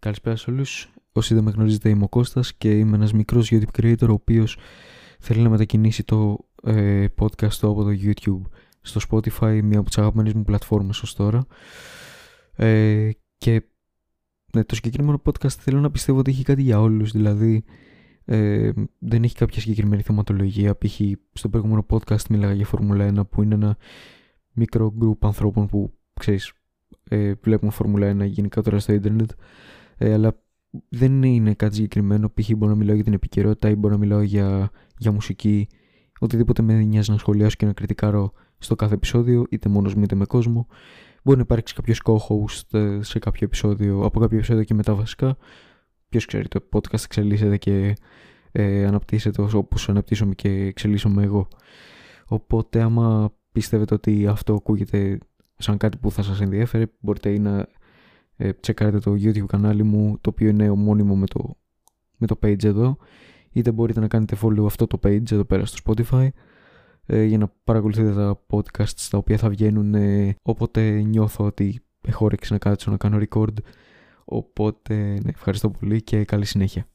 Καλησπέρα σε όλους. Όσοι δεν με γνωρίζετε, είμαι ο Κώστας και είμαι ένας μικρός YouTube creator ο οποίος θέλει να μετακινήσει το ε, podcast του από το YouTube στο Spotify, μία από τις αγαπημένες μου πλατφόρμες ως τώρα. Ε, και ναι, το συγκεκριμένο podcast θέλω να πιστεύω ότι έχει κάτι για όλους. Δηλαδή, ε, δεν έχει κάποια συγκεκριμένη θεματολογία. Π.χ. στο προηγούμενο podcast μίλαγα για Φόρμουλα 1 που είναι ένα μικρό group ανθρώπων που ξέρεις, ε, βλέπουν Φόρμουλα 1 γενικότερα στο ίντερνετ ε, αλλά δεν είναι κάτι συγκεκριμένο. Π.χ. μπορώ να μιλάω για την επικαιρότητα ή μπορώ να μιλάω για, για μουσική. Οτιδήποτε με νοιάζει να σχολιάσω και να κριτικάρω στο κάθε επεισόδιο, είτε μόνος μου είτε με κόσμο. Μπορεί να υπάρξει κάποιος co-host ε, σε κάποιο επεισόδιο, από κάποιο επεισόδιο και μετά βασικά. Ποιος ξέρει, το podcast εξελίσσεται και ε, αναπτύσσεται όπως αναπτύσσομαι και εξελίσσομαι εγώ. Οπότε, άμα πιστεύετε ότι αυτό ακούγεται σαν κάτι που θα σας ενδιέφερε, μπορείτε ή να ε, τσεκάρετε το YouTube κανάλι μου, το οποίο είναι ομώνυμο με το, με το page εδώ, είτε μπορείτε να κάνετε follow αυτό το page εδώ πέρα στο Spotify, ε, για να παρακολουθείτε τα podcasts τα οποία θα βγαίνουν ε, όποτε νιώθω ότι έχω όρεξη να κάτσω να κάνω record. Οπότε, ναι, ευχαριστώ πολύ και καλή συνέχεια.